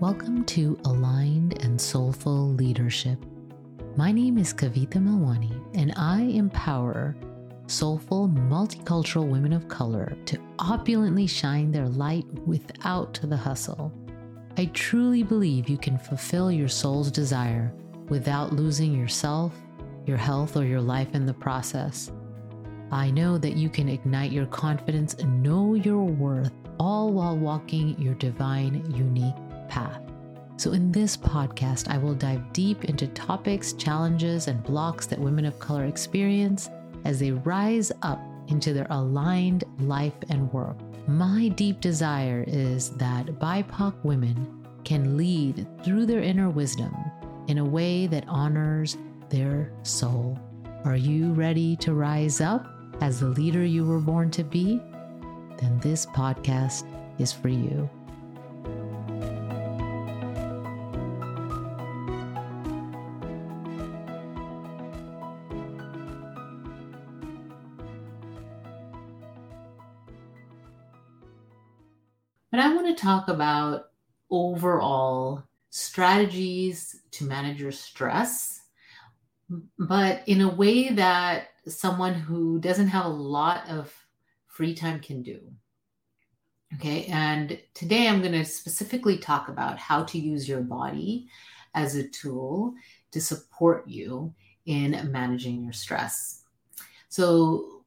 Welcome to Aligned and Soulful Leadership. My name is Kavita Melwani, and I empower soulful, multicultural women of color to opulently shine their light without the hustle. I truly believe you can fulfill your soul's desire without losing yourself, your health, or your life in the process. I know that you can ignite your confidence and know your worth, all while walking your divine, unique path. So, in this podcast, I will dive deep into topics, challenges, and blocks that women of color experience as they rise up into their aligned life and work. My deep desire is that BIPOC women can lead through their inner wisdom in a way that honors their soul. Are you ready to rise up as the leader you were born to be? Then this podcast is for you. But I want to talk about overall strategies to manage your stress, but in a way that someone who doesn't have a lot of free time can do. Okay, and today I'm going to specifically talk about how to use your body as a tool to support you in managing your stress. So,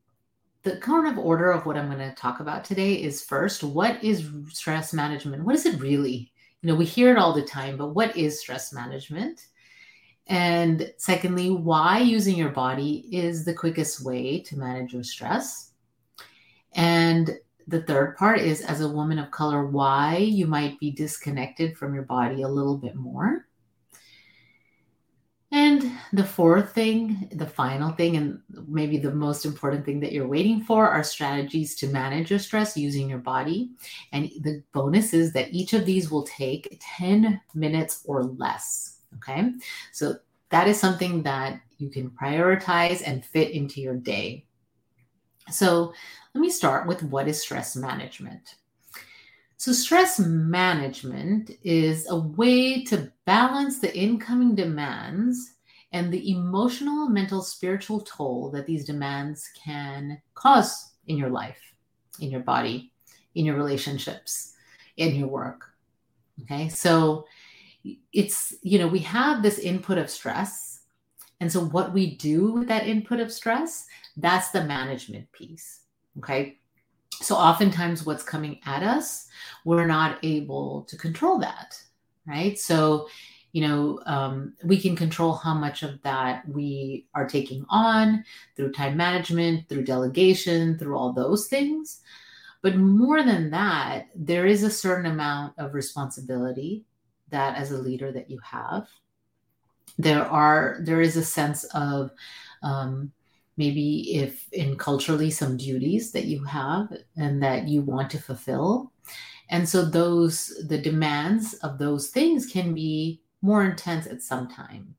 the kind of order of what I'm going to talk about today is first, what is stress management? What is it really? You know, we hear it all the time, but what is stress management? And secondly, why using your body is the quickest way to manage your stress. And the third part is as a woman of color, why you might be disconnected from your body a little bit more. The fourth thing, the final thing, and maybe the most important thing that you're waiting for are strategies to manage your stress using your body. And the bonus is that each of these will take 10 minutes or less. Okay. So that is something that you can prioritize and fit into your day. So let me start with what is stress management. So, stress management is a way to balance the incoming demands and the emotional, mental, spiritual toll that these demands can cause in your life, in your body, in your relationships, in your work. Okay. So, it's, you know, we have this input of stress. And so, what we do with that input of stress, that's the management piece. Okay. So oftentimes what's coming at us, we're not able to control that, right? So, you know, um, we can control how much of that we are taking on through time management, through delegation, through all those things. But more than that, there is a certain amount of responsibility that as a leader that you have. There are there is a sense of um, maybe if in culturally some duties that you have and that you want to fulfill and so those the demands of those things can be more intense at some time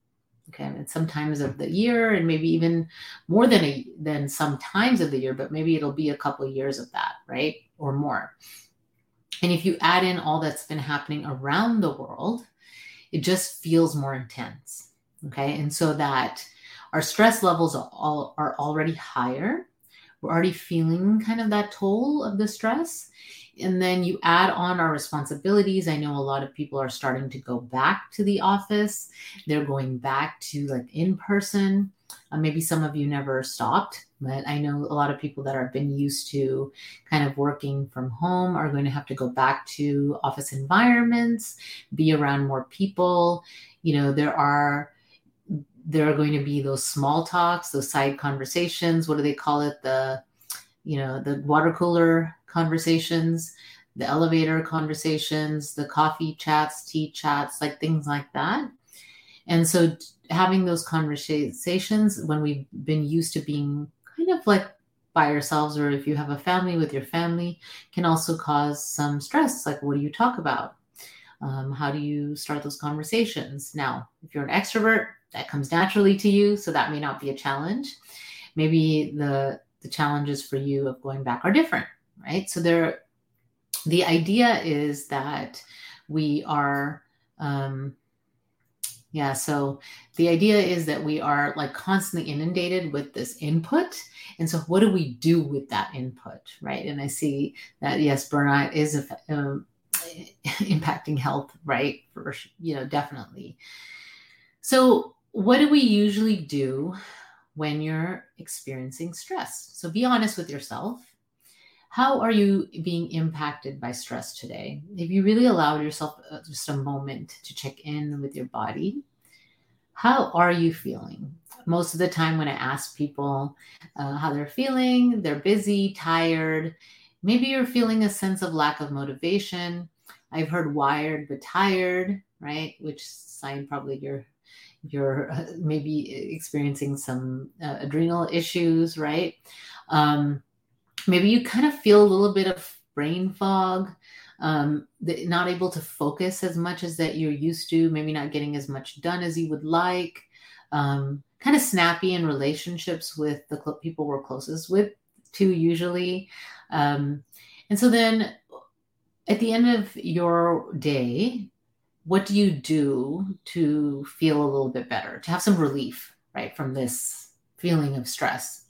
okay at some times of the year and maybe even more than a than some times of the year but maybe it'll be a couple of years of that right or more and if you add in all that's been happening around the world it just feels more intense okay and so that our stress levels are, all, are already higher. We're already feeling kind of that toll of the stress. And then you add on our responsibilities. I know a lot of people are starting to go back to the office. They're going back to like in person. Uh, maybe some of you never stopped, but I know a lot of people that have been used to kind of working from home are going to have to go back to office environments, be around more people. You know, there are there are going to be those small talks, those side conversations. What do they call it? The, you know, the water cooler conversations, the elevator conversations, the coffee chats, tea chats, like things like that. And so having those conversations when we've been used to being kind of like by ourselves, or if you have a family with your family, can also cause some stress. Like, what do you talk about? Um, how do you start those conversations? Now, if you're an extrovert, that comes naturally to you, so that may not be a challenge. Maybe the the challenges for you of going back are different, right? So there the idea is that we are um, yeah, so the idea is that we are like constantly inundated with this input. And so, what do we do with that input, right? And I see that, yes, burnout is um, impacting health, right? For, you know, definitely. So, what do we usually do when you're experiencing stress? So, be honest with yourself. How are you being impacted by stress today? If you really allowed yourself uh, just a moment to check in with your body, how are you feeling? Most of the time, when I ask people uh, how they're feeling, they're busy, tired. Maybe you're feeling a sense of lack of motivation. I've heard wired but tired, right? Which sign probably you're you're uh, maybe experiencing some uh, adrenal issues, right? Um, maybe you kind of feel a little bit of brain fog, um, not able to focus as much as that you're used to, maybe not getting as much done as you would like, um, kind of snappy in relationships with the cl- people we're closest with, too, usually. Um, and so then at the end of your day, what do you do to feel a little bit better, to have some relief, right, from this feeling of stress?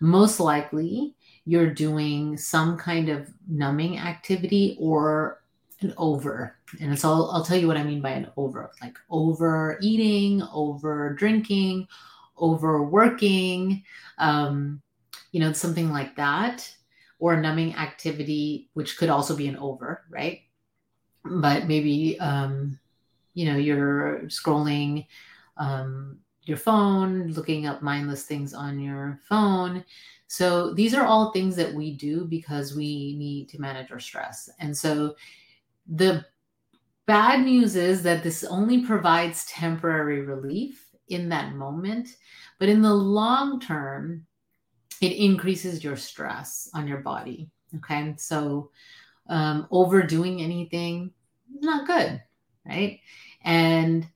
Most likely, you're doing some kind of numbing activity or an over. And so I'll, I'll tell you what I mean by an over like overeating, over drinking, overworking, um, you know, something like that or a numbing activity, which could also be an over, right? But maybe, um, you know, you're scrolling um, your phone, looking up mindless things on your phone. So these are all things that we do because we need to manage our stress. And so the bad news is that this only provides temporary relief in that moment, but in the long term, it increases your stress on your body. Okay. So, um, overdoing anything, not good. Right. And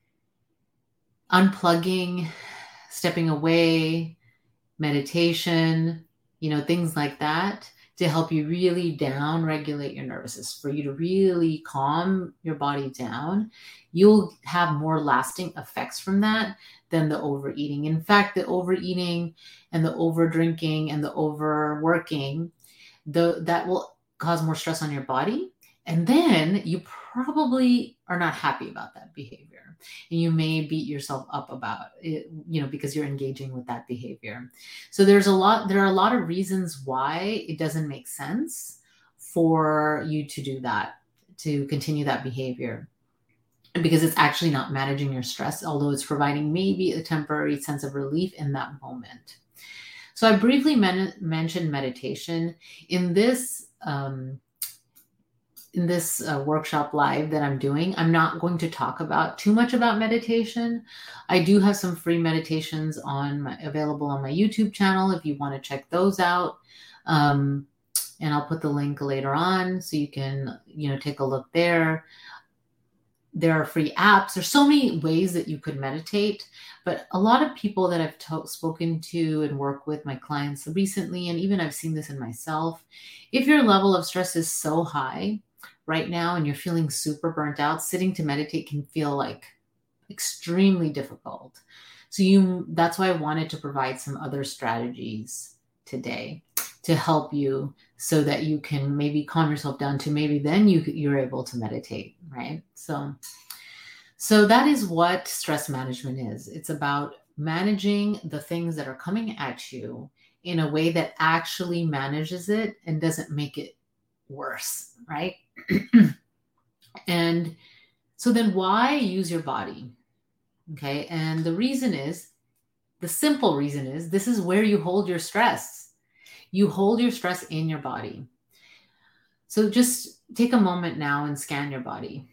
unplugging, stepping away, meditation, you know, things like that to help you really down regulate your nervous system, for you to really calm your body down, you'll have more lasting effects from that than the overeating. In fact, the overeating and the over drinking and the overworking, the that will cause more stress on your body. And then you probably are not happy about that behavior. And you may beat yourself up about it, you know, because you're engaging with that behavior. So there's a lot, there are a lot of reasons why it doesn't make sense for you to do that, to continue that behavior. Because it's actually not managing your stress, although it's providing maybe a temporary sense of relief in that moment. So I briefly men- mentioned meditation. In this um, in this uh, workshop live that I'm doing, I'm not going to talk about too much about meditation. I do have some free meditations on my, available on my YouTube channel if you want to check those out. Um, and I'll put the link later on so you can, you know, take a look there. There are free apps. There's so many ways that you could meditate, but a lot of people that I've to- spoken to and work with my clients recently, and even I've seen this in myself, if your level of stress is so high right now and you're feeling super burnt out, sitting to meditate can feel like extremely difficult. So you that's why I wanted to provide some other strategies today to help you so that you can maybe calm yourself down to maybe then you you're able to meditate, right? So so that is what stress management is. It's about managing the things that are coming at you in a way that actually manages it and doesn't make it worse, right? and so then why use your body? Okay. And the reason is the simple reason is this is where you hold your stress. You hold your stress in your body. So just take a moment now and scan your body.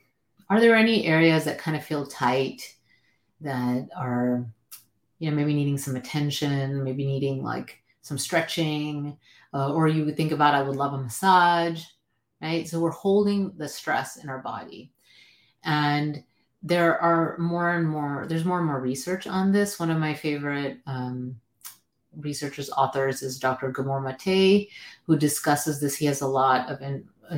Are there any areas that kind of feel tight that are, you know, maybe needing some attention, maybe needing like some stretching, uh, or you would think about, I would love a massage right? So we're holding the stress in our body. And there are more and more, there's more and more research on this. One of my favorite um, researchers, authors is Dr. Gabor Mate, who discusses this. He has a lot of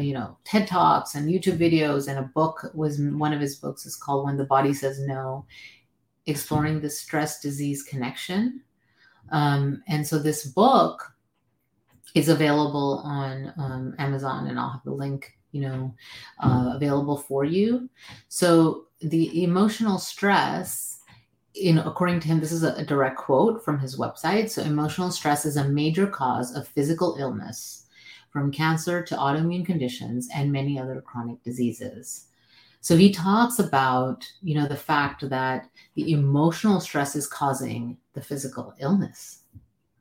you know ted talks and youtube videos and a book was one of his books is called when the body says no exploring the stress disease connection um, and so this book is available on um, amazon and i'll have the link you know uh, available for you. So the emotional stress in according to him this is a, a direct quote from his website. So emotional stress is a major cause of physical illness from cancer to autoimmune conditions and many other chronic diseases. So he talks about, you know, the fact that the emotional stress is causing the physical illness,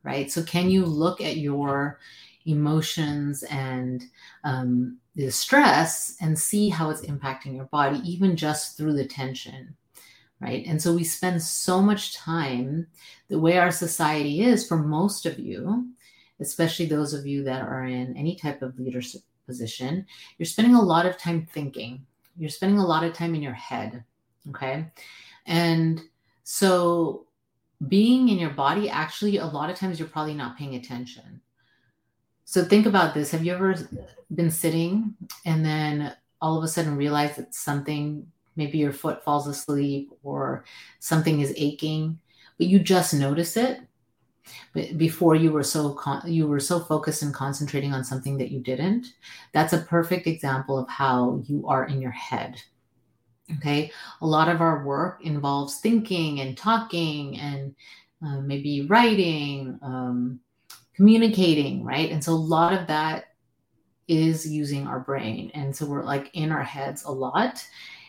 right? So can you look at your emotions and um, the stress and see how it's impacting your body, even just through the tension, right? And so we spend so much time, the way our society is for most of you, especially those of you that are in any type of leadership position, you're spending a lot of time thinking. You're spending a lot of time in your head. Okay. And so being in your body, actually, a lot of times you're probably not paying attention. So think about this. Have you ever been sitting and then all of a sudden realize that something, maybe your foot falls asleep or something is aching, but you just notice it? but before you were so con- you were so focused and concentrating on something that you didn't that's a perfect example of how you are in your head okay? A lot of our work involves thinking and talking and uh, maybe writing um, communicating right? And so a lot of that is using our brain. And so we're like in our heads a lot.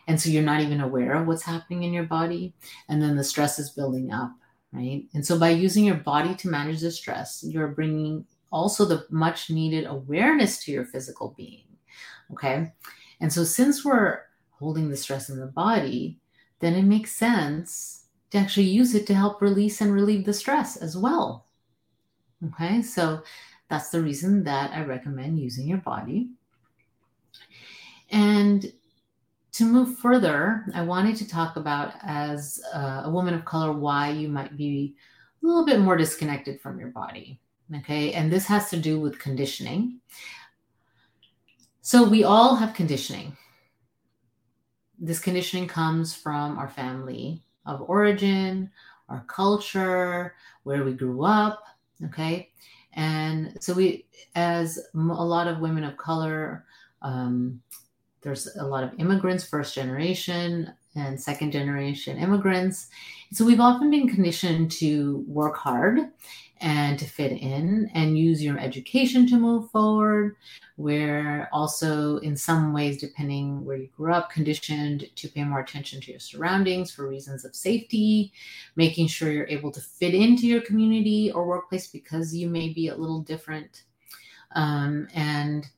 And so you're not even aware of what's happening in your body. And then the stress is building up right? And so by using your body to manage the stress, you're bringing also the much needed awareness to your physical being, okay? And so since we're holding the stress in the body, then it makes sense to actually use it to help release and relieve the stress as well. Okay, so that's the reason that I recommend using your body. And to move further, I wanted to talk about, as a woman of color, why you might be a little bit more disconnected from your body. Okay. And this has to do with conditioning. So we all have conditioning. This conditioning comes from our family of origin, our culture, where we grew up. Okay. And so we, as a lot of women of color, um, there's a lot of immigrants, first generation and second generation immigrants. So we've often been conditioned to work hard and to fit in and use your education to move forward. We're also, in some ways, depending where you grew up, conditioned to pay more attention to your surroundings for reasons of safety, making sure you're able to fit into your community or workplace because you may be a little different. Um, and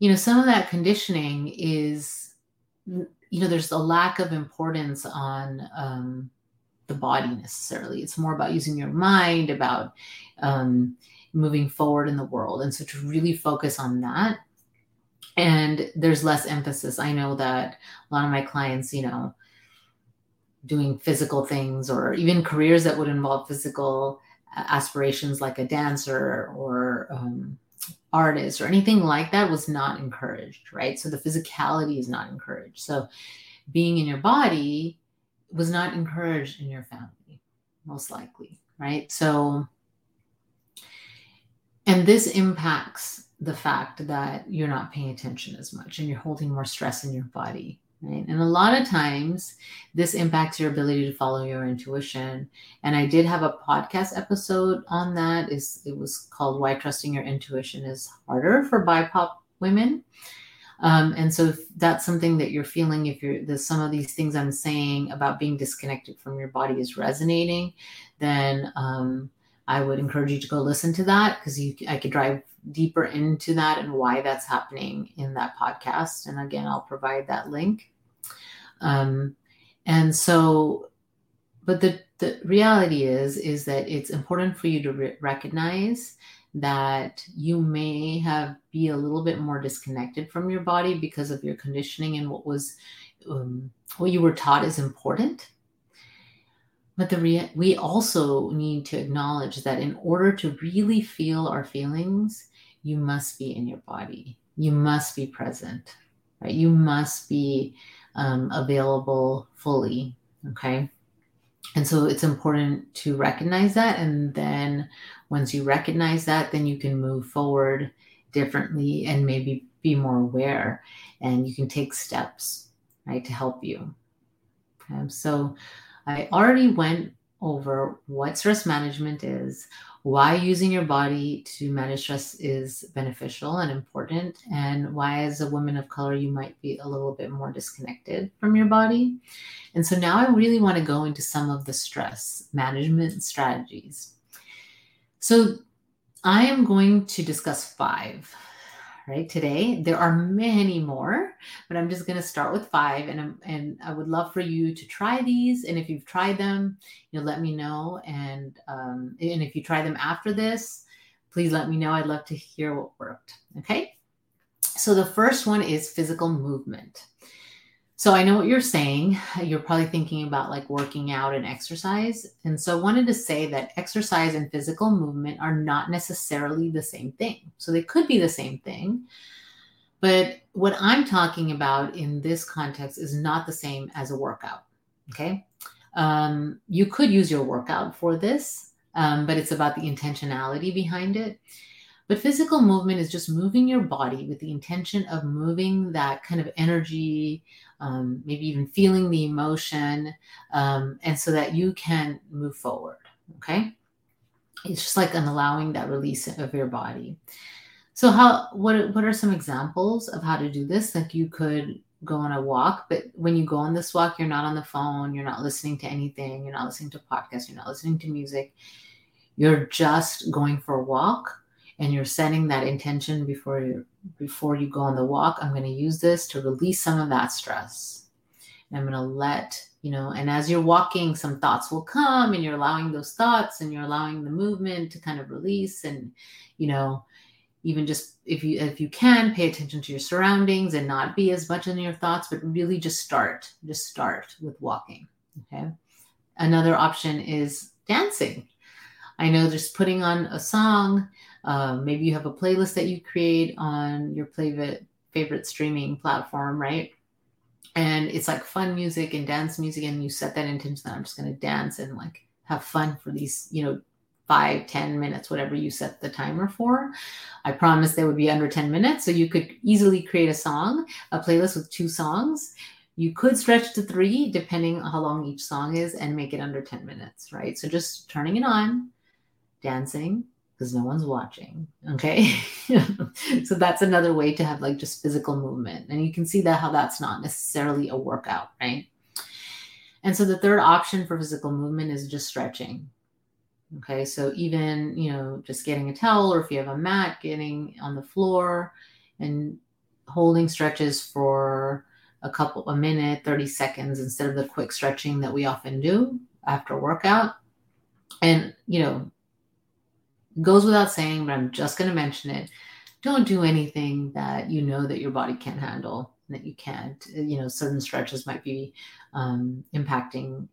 you know, some of that conditioning is, you know, there's a lack of importance on um, the body necessarily. It's more about using your mind, about um, moving forward in the world. And so to really focus on that. And there's less emphasis. I know that a lot of my clients, you know, doing physical things or even careers that would involve physical aspirations like a dancer or um, artists or anything like that was not encouraged, right? So the physicality is not encouraged. So being in your body was not encouraged in your family, most likely, right? So, and this impacts the fact that you're not paying attention as much and you're holding more stress in your body right? And a lot of times this impacts your ability to follow your intuition. And i did have a podcast episode on that. Is it was called why trusting your intuition is harder for bipoc women um, and so if that's something that you're feeling if you're the some of these things i'm saying about being disconnected from your body is resonating then um, i would encourage you to go listen to that because i could drive deeper into that and why that's happening in that podcast. And again, I'll provide that link. Um, and so, but the, the reality is, is that it's important for you to re- recognize that you may have be a little bit more disconnected from your body because of your conditioning and what was um, what you were taught is important but the rea- we also need to acknowledge that in order to really feel our feelings you must be in your body. you must be present, right? You must be um, available fully. Okay. And so it's important to recognize that. And then once you recognize that, then you can move forward differently and maybe be more aware and you can take steps, right, to help you. Okay. So I already went over what stress management is, why using your body to manage stress is beneficial and important, and why, as a woman of color, you might be a little bit more disconnected from your body. And so now I really want to go into some of the stress management strategies. So I am going to discuss five right today. There are many more but i'm just going to start with five and I'm, and i would love for you to try these and if you've tried them you'll let me know and um, and if you try them after this please let me know. I'd love to hear what worked okay? So the first one is physical movement so I know what you're saying. You're probably thinking about like working out and exercise. And so I wanted to say that exercise and physical movement are not necessarily the same thing. So they could be the same thing. But what I'm talking about in this context is not the same as a workout. Okay. Um, you could use your workout for this, um, but it's about the intentionality behind it. But physical movement is just moving your body with the intention of moving that kind of energy, um, maybe even feeling the emotion, um, and so that you can move forward. Okay. It's just like an allowing that release of your body. So, how, what, what are some examples of how to do this? Like you could go on a walk, but when you go on this walk, you're not on the phone, you're not listening to anything, you're not listening to podcasts, you're not listening to music. You're just going for a walk and you're setting that intention before you before you go on the walk i'm going to use this to release some of that stress. And i'm going to let you know and as you're walking some thoughts will come and you're allowing those thoughts and you're allowing the movement to kind of release and you know even just if you if you can pay attention to your surroundings and not be as much in your thoughts but really just start just start with walking okay? Another option is dancing i know just putting on a song um, maybe you have a playlist that you create on your favorite favorite streaming platform, right? And it's like fun music and dance music, and you set that intention that I'm just going to dance and like have fun for these, you know, five, ten minutes, whatever you set the timer for. I promise they would be under 10 minutes. So you could easily create a song, a playlist with two songs. You could stretch to three, depending on how long each song is, and make it under 10 minutes, right? So just turning it on, dancing, because no one's watching. Okay. so that's another way to have like just physical movement. And you can see that how that's not necessarily a workout, right? And so the third option for physical movement is just stretching. Okay. So even, you know, just getting a towel or if you have a mat, getting on the floor and holding stretches for a couple a minute 30 seconds instead of the quick stretching that we often do after workout and you know goes without saying, but I'm just going to mention it. Don't do anything that you know that your body can't handle, that you can't. You know, certain stretches might be um, impacting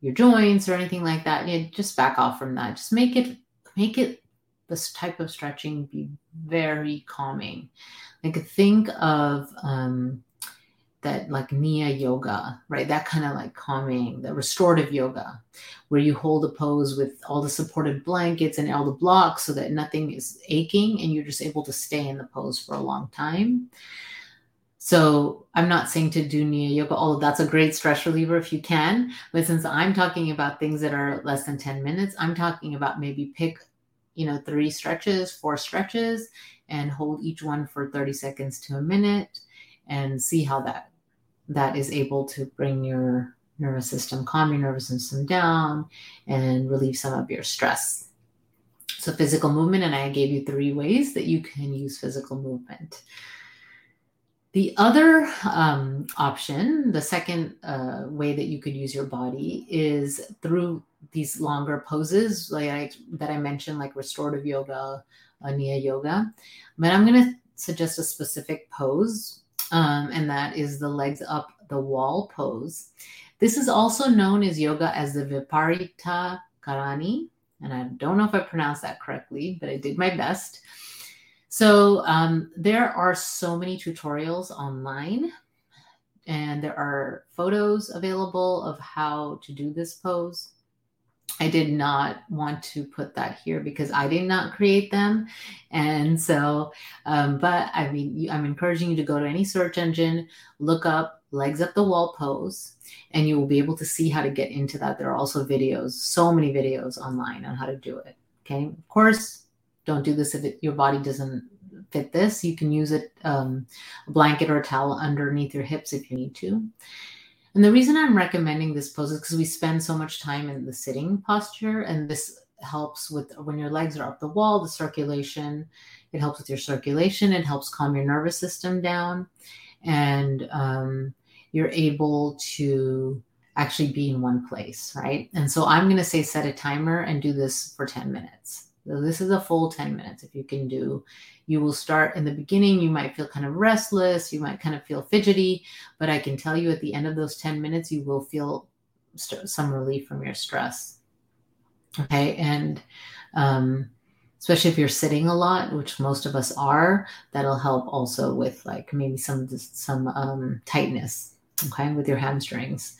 your joints or anything like that. Yeah, just back off from that. Just make it make it this type of stretching be very calming. Like think of um, that like Nia yoga, right? That kind of like calming, the restorative yoga, where you hold a pose with all the supported blankets and all the blocks so that nothing is aching and you're just able to stay in the pose for a long time. So I'm not saying to do Nia yoga, although that's a great stress reliever if you can. But since I'm talking about things that are less than 10 minutes, I'm talking about maybe pick, you know, three stretches, four stretches, and hold each one for 30 seconds to a minute and see how that that is able to bring your nervous system, calm your nervous system down, and relieve some of your stress. So, physical movement, and I gave you three ways that you can use physical movement. The other um, option, the second uh, way that you could use your body is through these longer poses, like I, that I mentioned, like restorative yoga, Kriya yoga. But I'm going to suggest a specific pose um, and that is the legs up the wall pose. This is also known as yoga as the Viparita Karani, and I don't know if I pronounced that correctly, but I did my best. So um, there are so many tutorials online, and there are photos available of how to do this pose. I did not want to put that here because I did not create them. And so, um, but I mean, I'm encouraging you to go to any search engine, look up legs up the wall pose, and you will be able to see how to get into that. There are also videos, so many videos online on how to do it. Okay. Of course, don't do this if it, your body doesn't fit this. You can use it, um, a blanket or a towel underneath your hips if you need to. And the reason I'm recommending this pose is because we spend so much time in the sitting posture, and this helps with when your legs are up the wall, the circulation. It helps with your circulation. It helps calm your nervous system down, and um, you're able to actually be in one place, right? And so I'm going to say set a timer and do this for 10 minutes. So this is a full 10 minutes. If you can do, you will start in the beginning. You might feel kind of restless. You might kind of feel fidgety, but I can tell you at the end of those 10 minutes, you will feel st- some relief from your stress. Okay. And, um, especially if you're sitting a lot, which most of us are, that'll help also with like maybe some, some, um, tightness. Okay. With your hamstrings.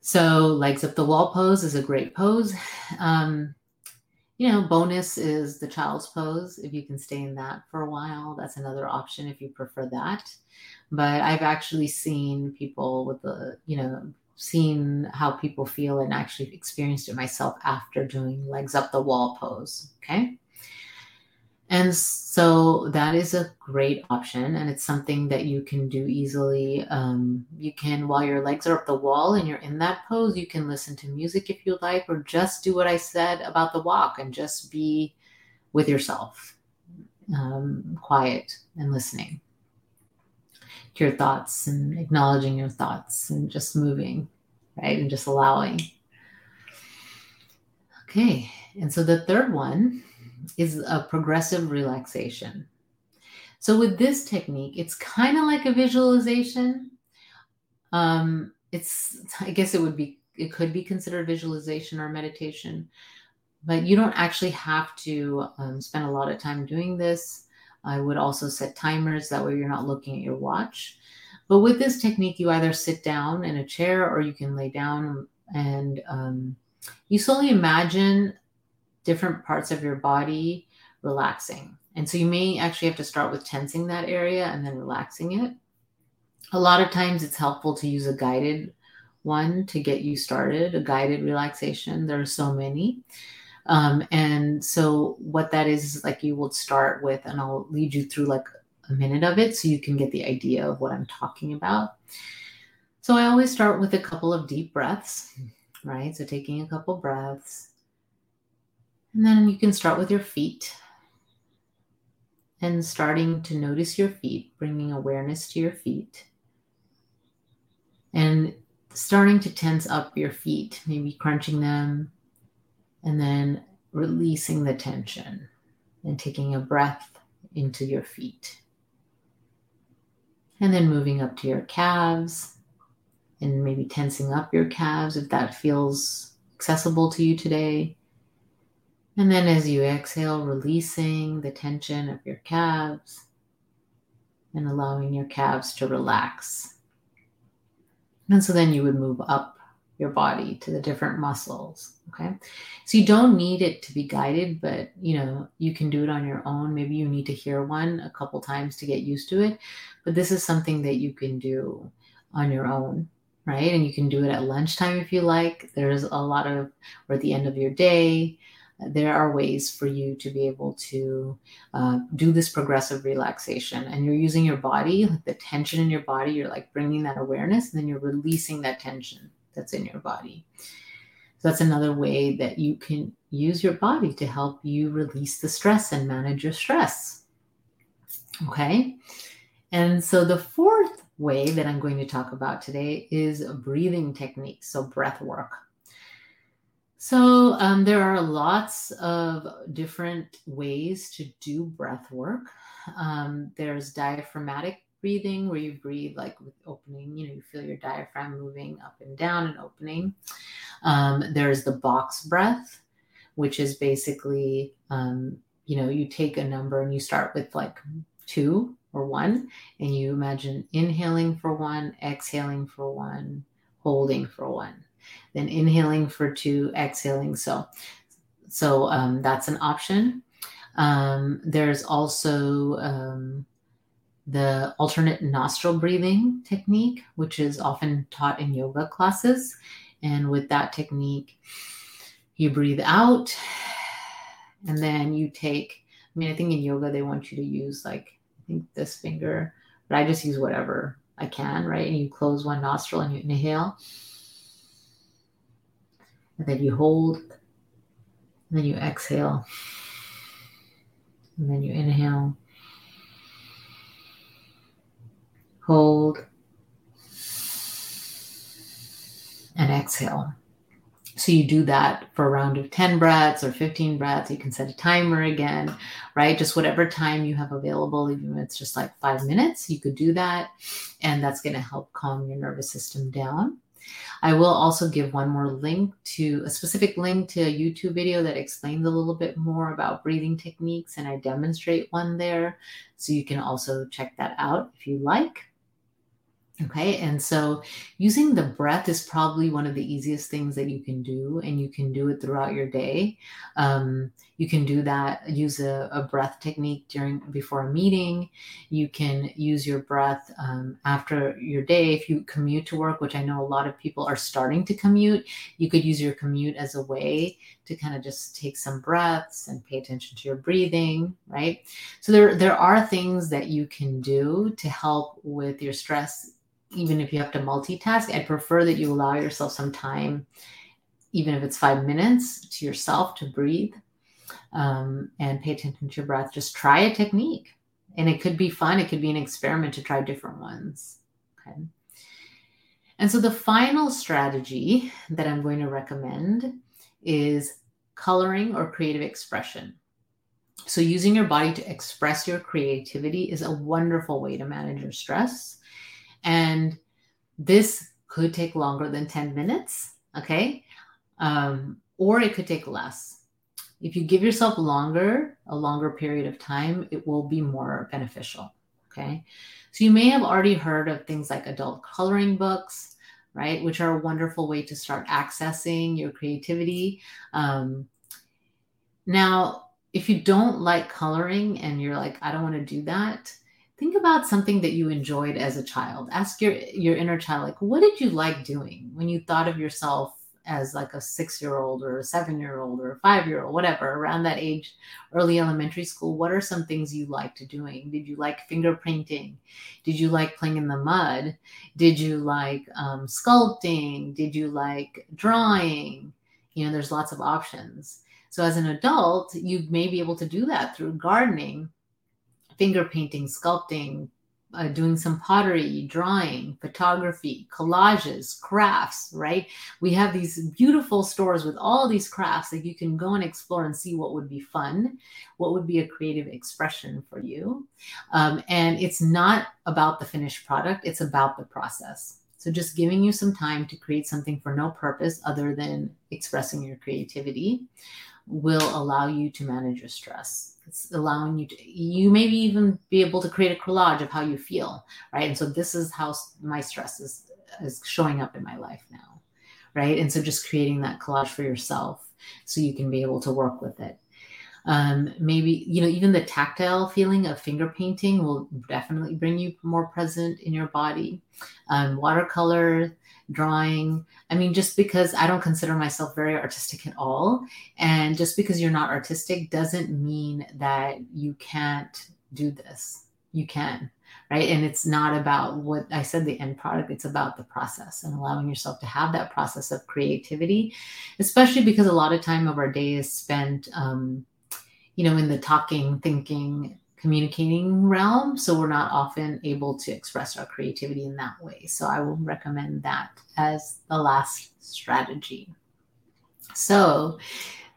So legs up the wall pose is a great pose. Um, you know, bonus is the child's pose. If you can stay in that for a while, that's another option if you prefer that. But I've actually seen people with the, you know, seen how people feel and actually experienced it myself after doing legs up the wall pose. Okay. And so that is a great option, and it's something that you can do easily. Um, you can, while your legs are up the wall and you're in that pose, you can listen to music if you like, or just do what I said about the walk and just be with yourself, um, quiet and listening to your thoughts and acknowledging your thoughts and just moving, right? And just allowing. Okay, and so the third one is a progressive relaxation. So with this technique, it's kind of like a visualization. Um, it's I guess it would be it could be considered visualization or meditation, but you don't actually have to um, spend a lot of time doing this. I would also set timers that way you're not looking at your watch. But with this technique, you either sit down in a chair or you can lay down and um, you slowly imagine different parts of your body relaxing. And so you may actually have to start with tensing that area and then relaxing it. A lot of times it's helpful to use a guided one to get you started, a guided relaxation. There are so many. Um, and so what that is, is like you will start with, and I'll lead you through like a minute of it so you can get the idea of what I'm talking about. So I always start with a couple of deep breaths, right? So taking a couple breaths and then you can start with your feet and starting to notice your feet, bringing awareness to your feet. And starting to tense up your feet, maybe crunching them, and then releasing the tension and taking a breath into your feet. And then moving up to your calves and maybe tensing up your calves if that feels accessible to you today. And then as you exhale, releasing the tension of your calves and allowing your calves to relax. And so then you would move up your body to the different muscles. Okay. So you don't need it to be guided, but you know, you can do it on your own. Maybe you need to hear one a couple times to get used to it. But this is something that you can do on your own right? And you can do it at lunchtime if you like. There's a lot of, or at the end of your day there are ways for you to be able to uh, do this progressive relaxation. And you're using your body like the tension in your body you're like bringing that awareness and then you're releasing that tension that's in your body. So that's another way that you can use your body to help you release the stress and manage your stress. Okay? And so the fourth way that i'm going to talk about today is breathing techniques so breath work so um, there are lots of different ways to do breath work. Um, there's diaphragmatic breathing where you breathe like with opening, you know, you feel your diaphragm moving up and down and opening. Um, there's the box breath, which is basically um, you know, you take a number and you start with like two or one, and you imagine inhaling for one, exhaling for one, holding for one, then inhaling for two, exhaling. So, so um, that's an option. Um, there's also um, the alternate nostril breathing technique, which is often taught in yoga classes. And with that technique, you breathe out and then you take, I mean, I think in yoga, they want you to use like, I think this finger, but I just use whatever I can, right? And you close one nostril and you inhale. And then you hold. And then you exhale. And then you inhale. Hold. And exhale. So you do that for a round of 10 breaths or 15 breaths. You can set a timer again, right? Just whatever time you have available, even if it's just like five minutes, you could do that. And that's going to help calm your nervous system down. I will also give one more link to a specific link to a YouTube video that explains a little bit more about breathing techniques, and I demonstrate one there. So you can also check that out if you like. Okay, and so using the breath is probably one of the easiest things that you can do, and you can do it throughout your day. Um, you can do that, use a, a, breath technique during before a meeting. You can use your breath um, after your day. If you commute to work, which I know a lot of people are starting to commute, you could use your commute as a way to kind of just take some breaths and pay attention to your breathing, right? So there there are things that you can do to help with your stress even if you have to multitask, I'd prefer that you allow yourself some time, even if it's five minutes, to yourself to breathe um, and pay attention to your breath. Just try a technique. And it could be fun. It could be an experiment to try different ones. Okay. And so the final strategy that I'm going to recommend is coloring or creative expression. So, using your body to express your creativity is a wonderful way to manage your stress and this could take longer than 10 minutes, okay? Um, or it could take less. If you give yourself longer, a longer period of time, it will be more beneficial, okay? So you may have already heard of things like adult coloring books, right? Which are a wonderful way to start accessing your creativity. Um, now, if you don't like coloring and you're like, I don't want to do that, think about something that you enjoyed as a child ask your your inner child like what did you like doing when you thought of yourself as like a six year old or a seven year old or a five year old whatever around that age early elementary school what are some things you liked doing? Did you like finger painting did you like playing in the mud? Did you like um, sculpting? Did you like drawing? You know there's lots of options. So as an adult you may be able to do that through gardening finger painting, sculpting, uh, doing some pottery, drawing, photography, collages, crafts, right? We have these beautiful stores with all these crafts that you can go and explore and see what would be fun, what would be a creative expression for you. Um, and it's not about the finished product, it's about the process. So just giving you some time to create something for no purpose other than expressing your creativity will allow you to manage your stress. It's allowing you to, you maybe even be able to create a collage of how you feel, right? And so this is how my stress is, is showing up in my life now, right? And so just creating that collage for yourself so you can be able to work with it. Um, maybe, you know, even the tactile feeling of finger painting will definitely bring you more present in your body. Um, watercolor, drawing. I mean, just because I don't consider myself very artistic at all, and just because you're not artistic doesn't mean that you can't do this. You can, right? And it's not about what I said, the end product, it's about the process and allowing yourself to have that process of creativity, especially because a lot of time of our day is spent, um, you know, in the talking, thinking, communicating realm. So we're not often able to express our creativity in that way. So I will recommend that as the last strategy. So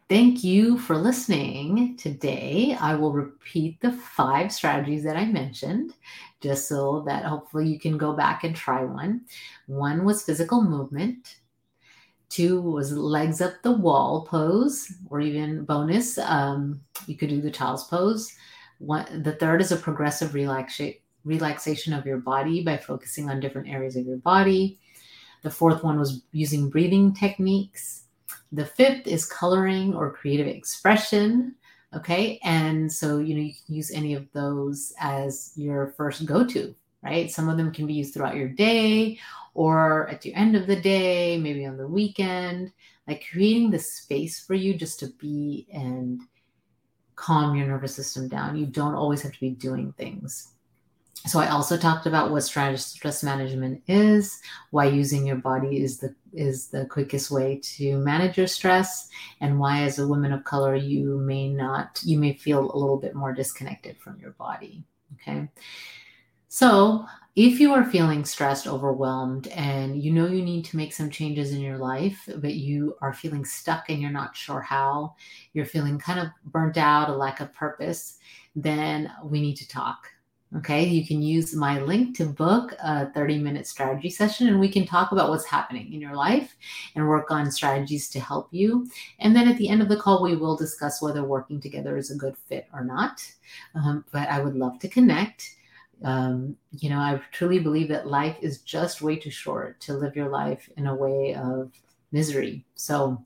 thank you for listening today. I will repeat the five strategies that I mentioned just so that hopefully you can go back and try one. One was physical movement. Two was legs up the wall pose, or even bonus. Um, you could do the child's pose. One, the third is a progressive relaxa- relaxation of your body by focusing on different areas of your body. The fourth one was using breathing techniques. The fifth is coloring or creative expression. Okay. And so, you know, you can use any of those as your first go to, right? Some of them can be used throughout your day or at the end of the day, maybe on the weekend, like creating the space for you just to be and calm your nervous system down. You don't always have to be doing things. So I also talked about what stress management is, why using your body is the is the quickest way to manage your stress, and why as a woman of color you may not you may feel a little bit more disconnected from your body. Okay. So if you are feeling stressed, overwhelmed, and you know you need to make some changes in your life, but you are feeling stuck and you're not sure how, you're feeling kind of burnt out, a lack of purpose, then we need to talk. Okay, you can use my link to book a 30 minute strategy session and we can talk about what's happening in your life and work on strategies to help you. And then at the end of the call, we will discuss whether working together is a good fit or not. Um, but I would love to connect um, you know, I truly believe that life is just way too short to live your life in a way of misery. So,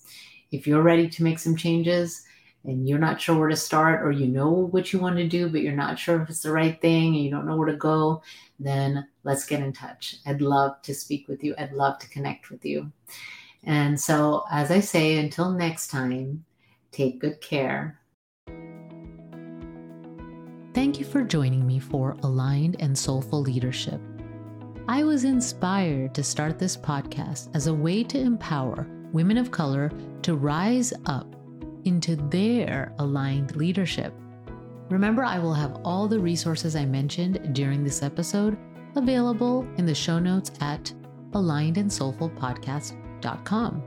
if you're ready to make some changes and you're not sure where to start, or you know what you want to do, but you're not sure if it's the right thing and you don't know where to go, then let's get in touch. I'd love to speak with you, I'd love to connect with you. And so, as I say, until next time, take good care Thank you for joining me for Aligned and Soulful Leadership. I was inspired to start this podcast as a way to empower women of color to rise up into their aligned leadership. Remember, I will have all the resources I mentioned during this episode available in the show notes at alignedandsoulfulpodcast.com.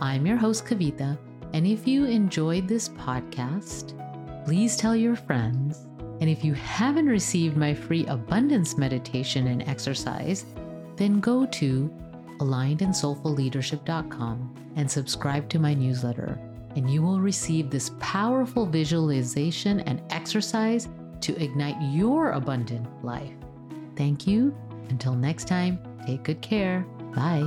I'm your host, Kavita, and if you enjoyed this podcast, please tell your friends and if you haven't received my free abundance meditation and exercise, then go to alignedandsoulfulleadership.com and subscribe to my newsletter, and you will receive this powerful visualization and exercise to ignite your abundant life. Thank you. Until next time, take good care. Bye.